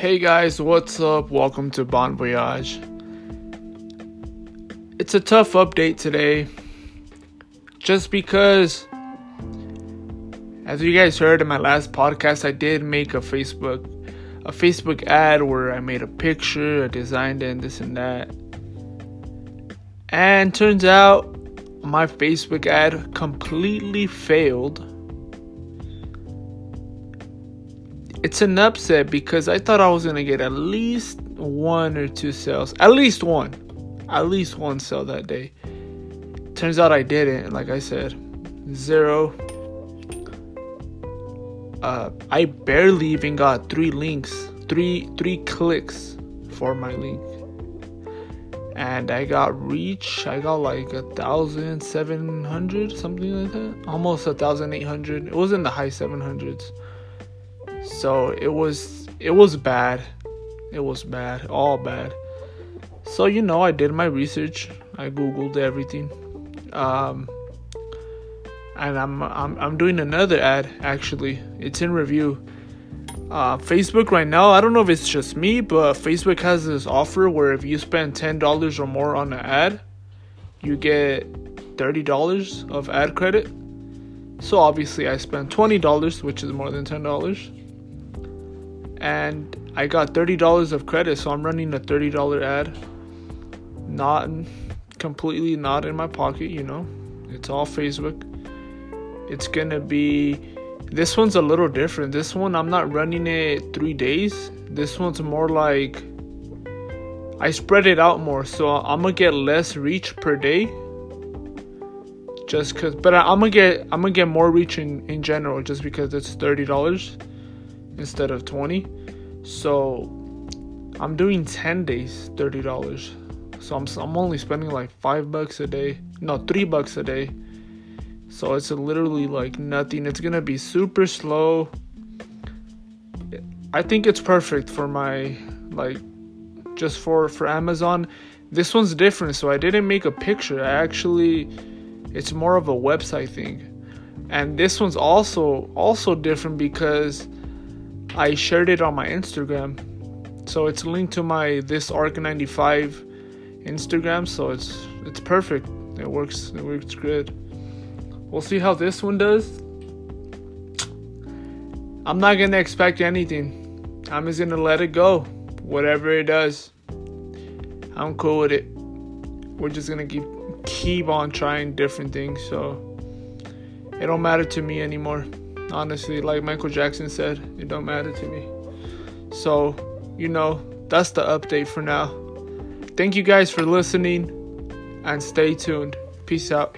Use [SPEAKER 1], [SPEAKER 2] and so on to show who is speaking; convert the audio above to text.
[SPEAKER 1] Hey guys, what's up? Welcome to Bon Voyage. It's a tough update today. Just because, as you guys heard in my last podcast, I did make a Facebook, a Facebook ad where I made a picture, I designed it, and this and that. And turns out my Facebook ad completely failed it's an upset because I thought I was gonna get at least one or two sales, at least one, at least one sale that day. Turns out I didn't. Like I said, zero. Uh, I barely even got three links, three three clicks for my link, and I got reach. I got like a thousand seven hundred, something like that, almost a thousand eight hundred. It was in the high seven hundreds so it was it was bad. It was bad, all bad. So you know, I did my research. I googled everything. Um, and I'm I'm I'm doing another ad actually. It's in review. Uh, Facebook right now, I don't know if it's just me, but Facebook has this offer where if you spend ten dollars or more on an ad, you get thirty dollars of ad credit. So obviously, I spent twenty dollars, which is more than ten dollars and I got $30 of credit, so I'm running a $30 ad. Not completely not in my pocket, you know. It's all Facebook. It's gonna be this one's a little different. This one I'm not running it three days. This one's more like I spread it out more, so I'm gonna get less reach per day. Just cause, but I, am gonna get I'm gonna get more reach in in general, just because it's thirty dollars instead of 20 so i'm doing 10 days $30 so I'm, I'm only spending like five bucks a day. No three bucks a day. So it's literally like nothing. It's gonna be super slow. I think it's perfect for my like just for for amazon. This one's different so i didn't make a picture. I actually it's more of a website thing. And this one's also also different because I shared it on my Instagram. So it's linked to my this arc 95 Instagram, so it's it's perfect. It works it works good. We'll see how this one does. I'm not gonna expect anything. I'm just gonna let it go. Whatever it does. I'm cool with it. We're just gonna keep keep on trying different things, so it don't matter to me anymore honestly like michael jackson said it don't matter to me. So you know that's the update for now. Thank you guys for listening and stay tuned. Peace out